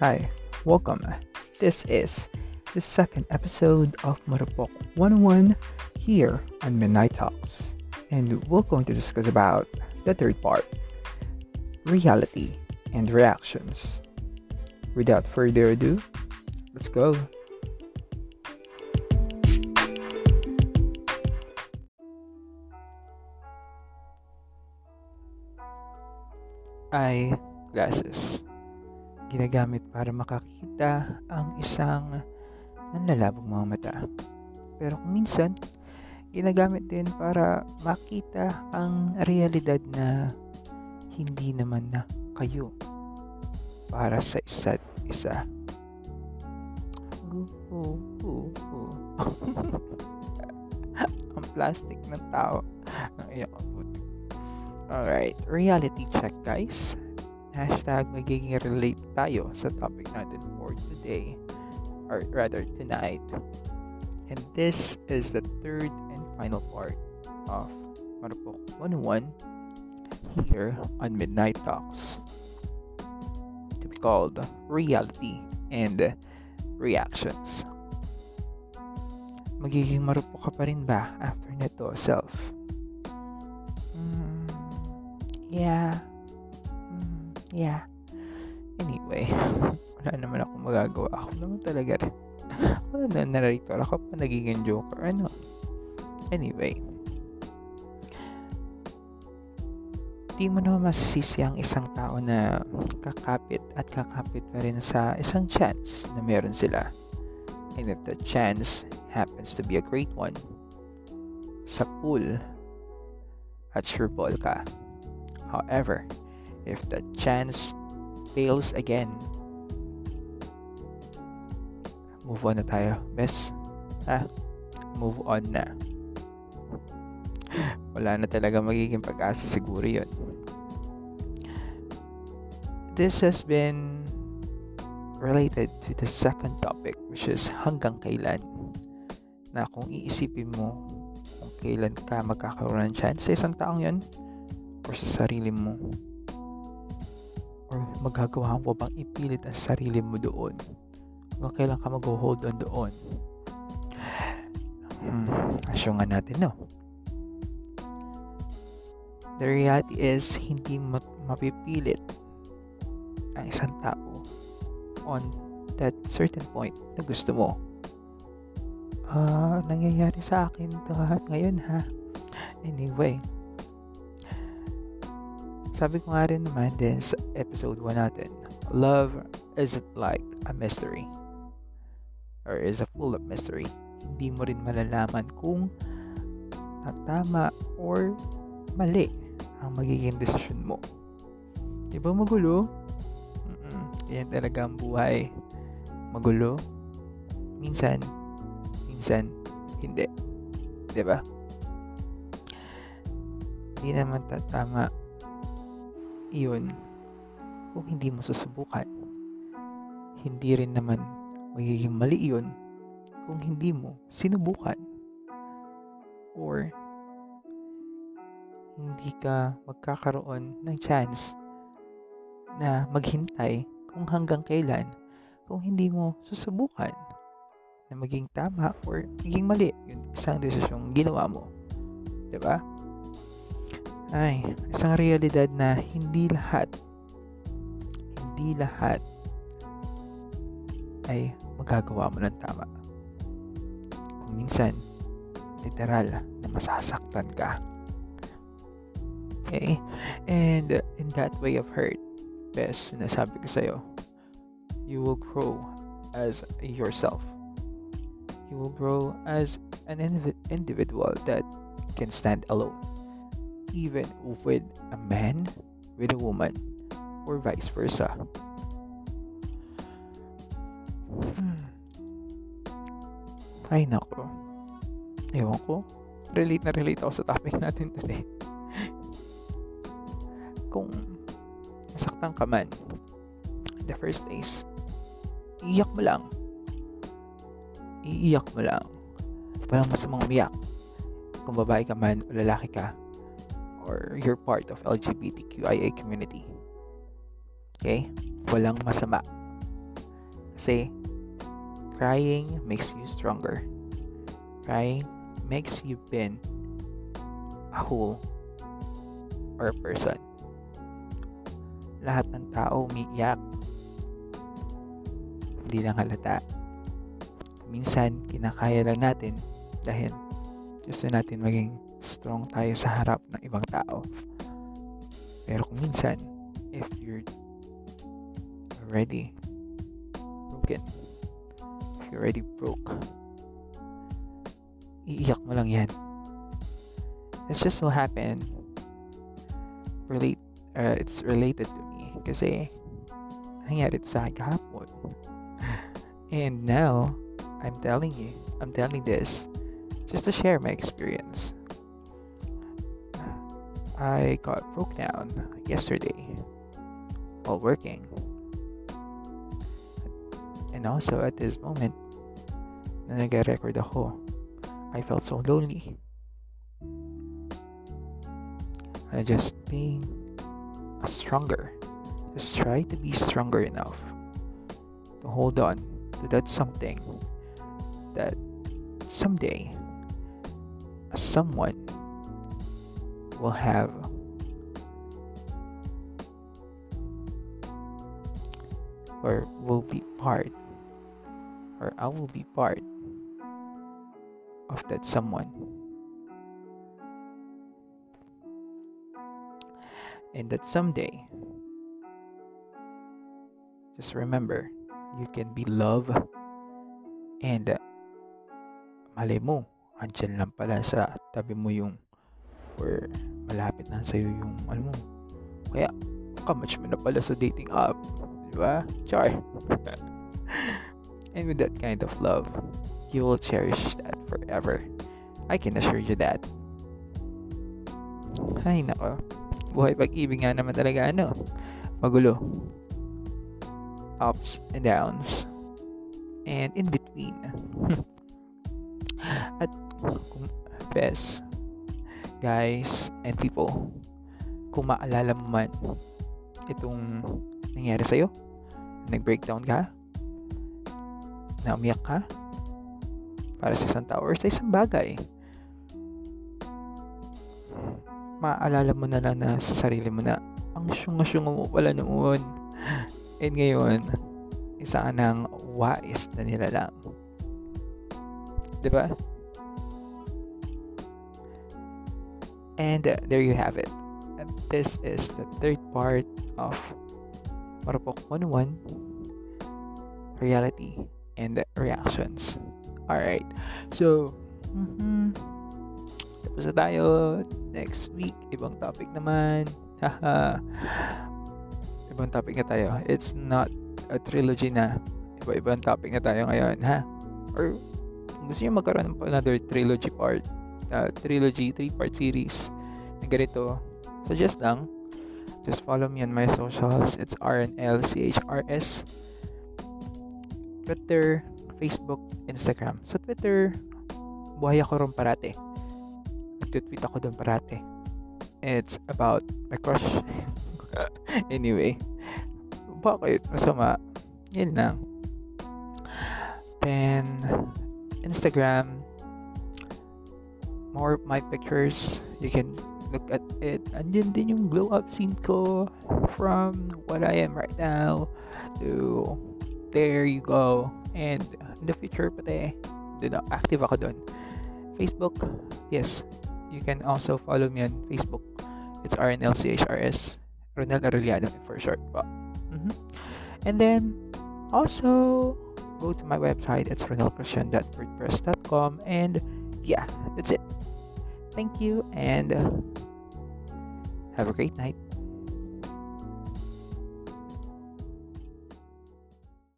Hi, welcome. This is the second episode of Marupok 101 here on Midnight Talks. And we're going to discuss about the third part, reality and reactions. Without further ado, let's go. Eye glasses. Ginagamit para makakita ang isang nanlalabong mga mata. Pero kung minsan, ginagamit din para makita ang realidad na hindi naman na kayo para sa isa't isa. Ooh, ooh, ooh, ang plastic ng tao. Ang puti. Alright, reality check guys. Hashtag magiging relate tayo sa topic natin for today. Or rather, tonight. And this is the third and final part of Marupok 101 here on Midnight Talks. To be called Reality and Reactions. Magiging marupok ka pa rin ba after nito, self? Mm, yeah. Yeah. Anyway, wala naman ako magagawa. Ako naman talaga rin. Wala na narrator. Ako pa nagiging joker. Ano? Anyway. Di mo naman masisisi ang isang tao na kakapit at kakapit pa rin sa isang chance na meron sila. And if the chance happens to be a great one, sa pool at sure ball ka. However, if the chance fails again, move on na tayo, best. Ah, move on na. Wala na talaga magiging pag-asa siguro yun. This has been related to the second topic which is hanggang kailan na kung iisipin mo kung kailan ka magkakaroon ng chance sa isang taong yun or sa sarili mo magagawa mo bang ipilit ang sarili mo doon? Hanggang kailan ka mag-hold on doon? Hmm, asyo nga natin no? The reality is hindi ma- mapipilit ang isang tao on that certain point na gusto mo. Ah, nangyayari sa akin lahat ngayon ha. Anyway, sabi ko nga rin naman din sa episode 1 natin, love isn't like a mystery or is a full of mystery. Hindi mo rin malalaman kung tama or mali ang magiging desisyon mo. Di ba magulo? Mm-mm. Yan talaga ang buhay. Magulo. Minsan, minsan hindi. 'Di ba? Hindi naman tatama 'yun kung hindi mo susubukan. Hindi rin naman magiging mali 'yun kung hindi mo sinubukan. Or hindi ka magkakaroon ng chance na maghintay kung hanggang kailan kung hindi mo susubukan na maging tama or maging mali yung isang desisyong ginawa mo. 'Di ba? Ay, isang realidad na hindi lahat hindi lahat ay magagawa mo ng tama. Kung minsan, literal na masasaktan ka. Okay? And in that way of hurt, best, sinasabi ko sa'yo, you will grow as yourself you will grow as an individual that can stand alone, even with a man, with a woman, or vice versa. Hmm. Ay nako. Ewan ko. Relate na relate ako sa topic natin today. Kung nasaktan ka man, in the first place, iyak mo lang iiyak mo lang. Walang masamang umiyak. Kung babae ka man o lalaki ka, or you're part of LGBTQIA community. Okay? Walang masama. Say, crying makes you stronger. Crying makes you been a whole or a person. Lahat ng tao umiiyak. Hindi lang halata. Minsan, kinakaya lang natin dahil gusto natin maging strong tayo sa harap ng ibang tao. Pero kung minsan, if you're already broken, if you're already broke, iiyak mo lang yan. It's just so happened, relate, uh, it's related to me kasi nangyari sa akin kahapon. And now, I'm telling you, I'm telling this just to share my experience. I got broke down yesterday while working. And also at this moment, na nag-record ako, I felt so lonely. I just being stronger. Just try to be stronger enough to hold on to that something that someday someone will have. Or will be part. Or I will be part of that someone. And that someday, just remember, you can be love and uh, malay mo, andyan lang pala sa tabi mo yung malapit na sa'yo yung ano mo. Kaya, kamatch mo na pala sa dating app. Di ba? Char. and with that kind of love, you will cherish that forever. I can assure you that. Ay, nako. Buhay pag-ibig nga naman talaga, ano? Magulo. Ups and downs. And in between. At best, guys and people, kung maalala mo man itong nangyari sa'yo, nag-breakdown ka, na umiyak ka, para sa isang tao or sa isang bagay, maaalala mo na lang na sa sarili mo na ang syunga-syunga mo pala noon. And ngayon, isa ka ng wais na nila lang. ba? And uh, there you have it. And this is the third part of Marupok 101 Reality and Reactions. Alright. So, mm-hmm. tapos na tayo. Next week, ibang topic naman. Haha. ibang topic na tayo. It's not a trilogy na. Iba-ibang topic na tayo ngayon, ha? Or gusto nyo magkaroon ng another trilogy part, uh, trilogy, three-part series na ganito, suggest lang. Just follow me on my socials. It's RNLCHRS. Twitter, Facebook, Instagram. Sa Twitter, buhay ako ron parate. Nag-tweet ako doon parate. It's about my crush. anyway. Bakit? Masama. Yun lang. Then, Instagram, more my pictures. You can look at it. Andyan din yung glow up scene ko from what I am right now to there you go. And in the future pati, dun, active ako doon. Facebook, yes. You can also follow me on Facebook. It's RNLCHRS. Ronel Arellano for short po. Mm-hmm. And then, also, go to my website. It's ronelchristian.wordpress.com. And yeah, that's it. Thank you and uh, have a great night.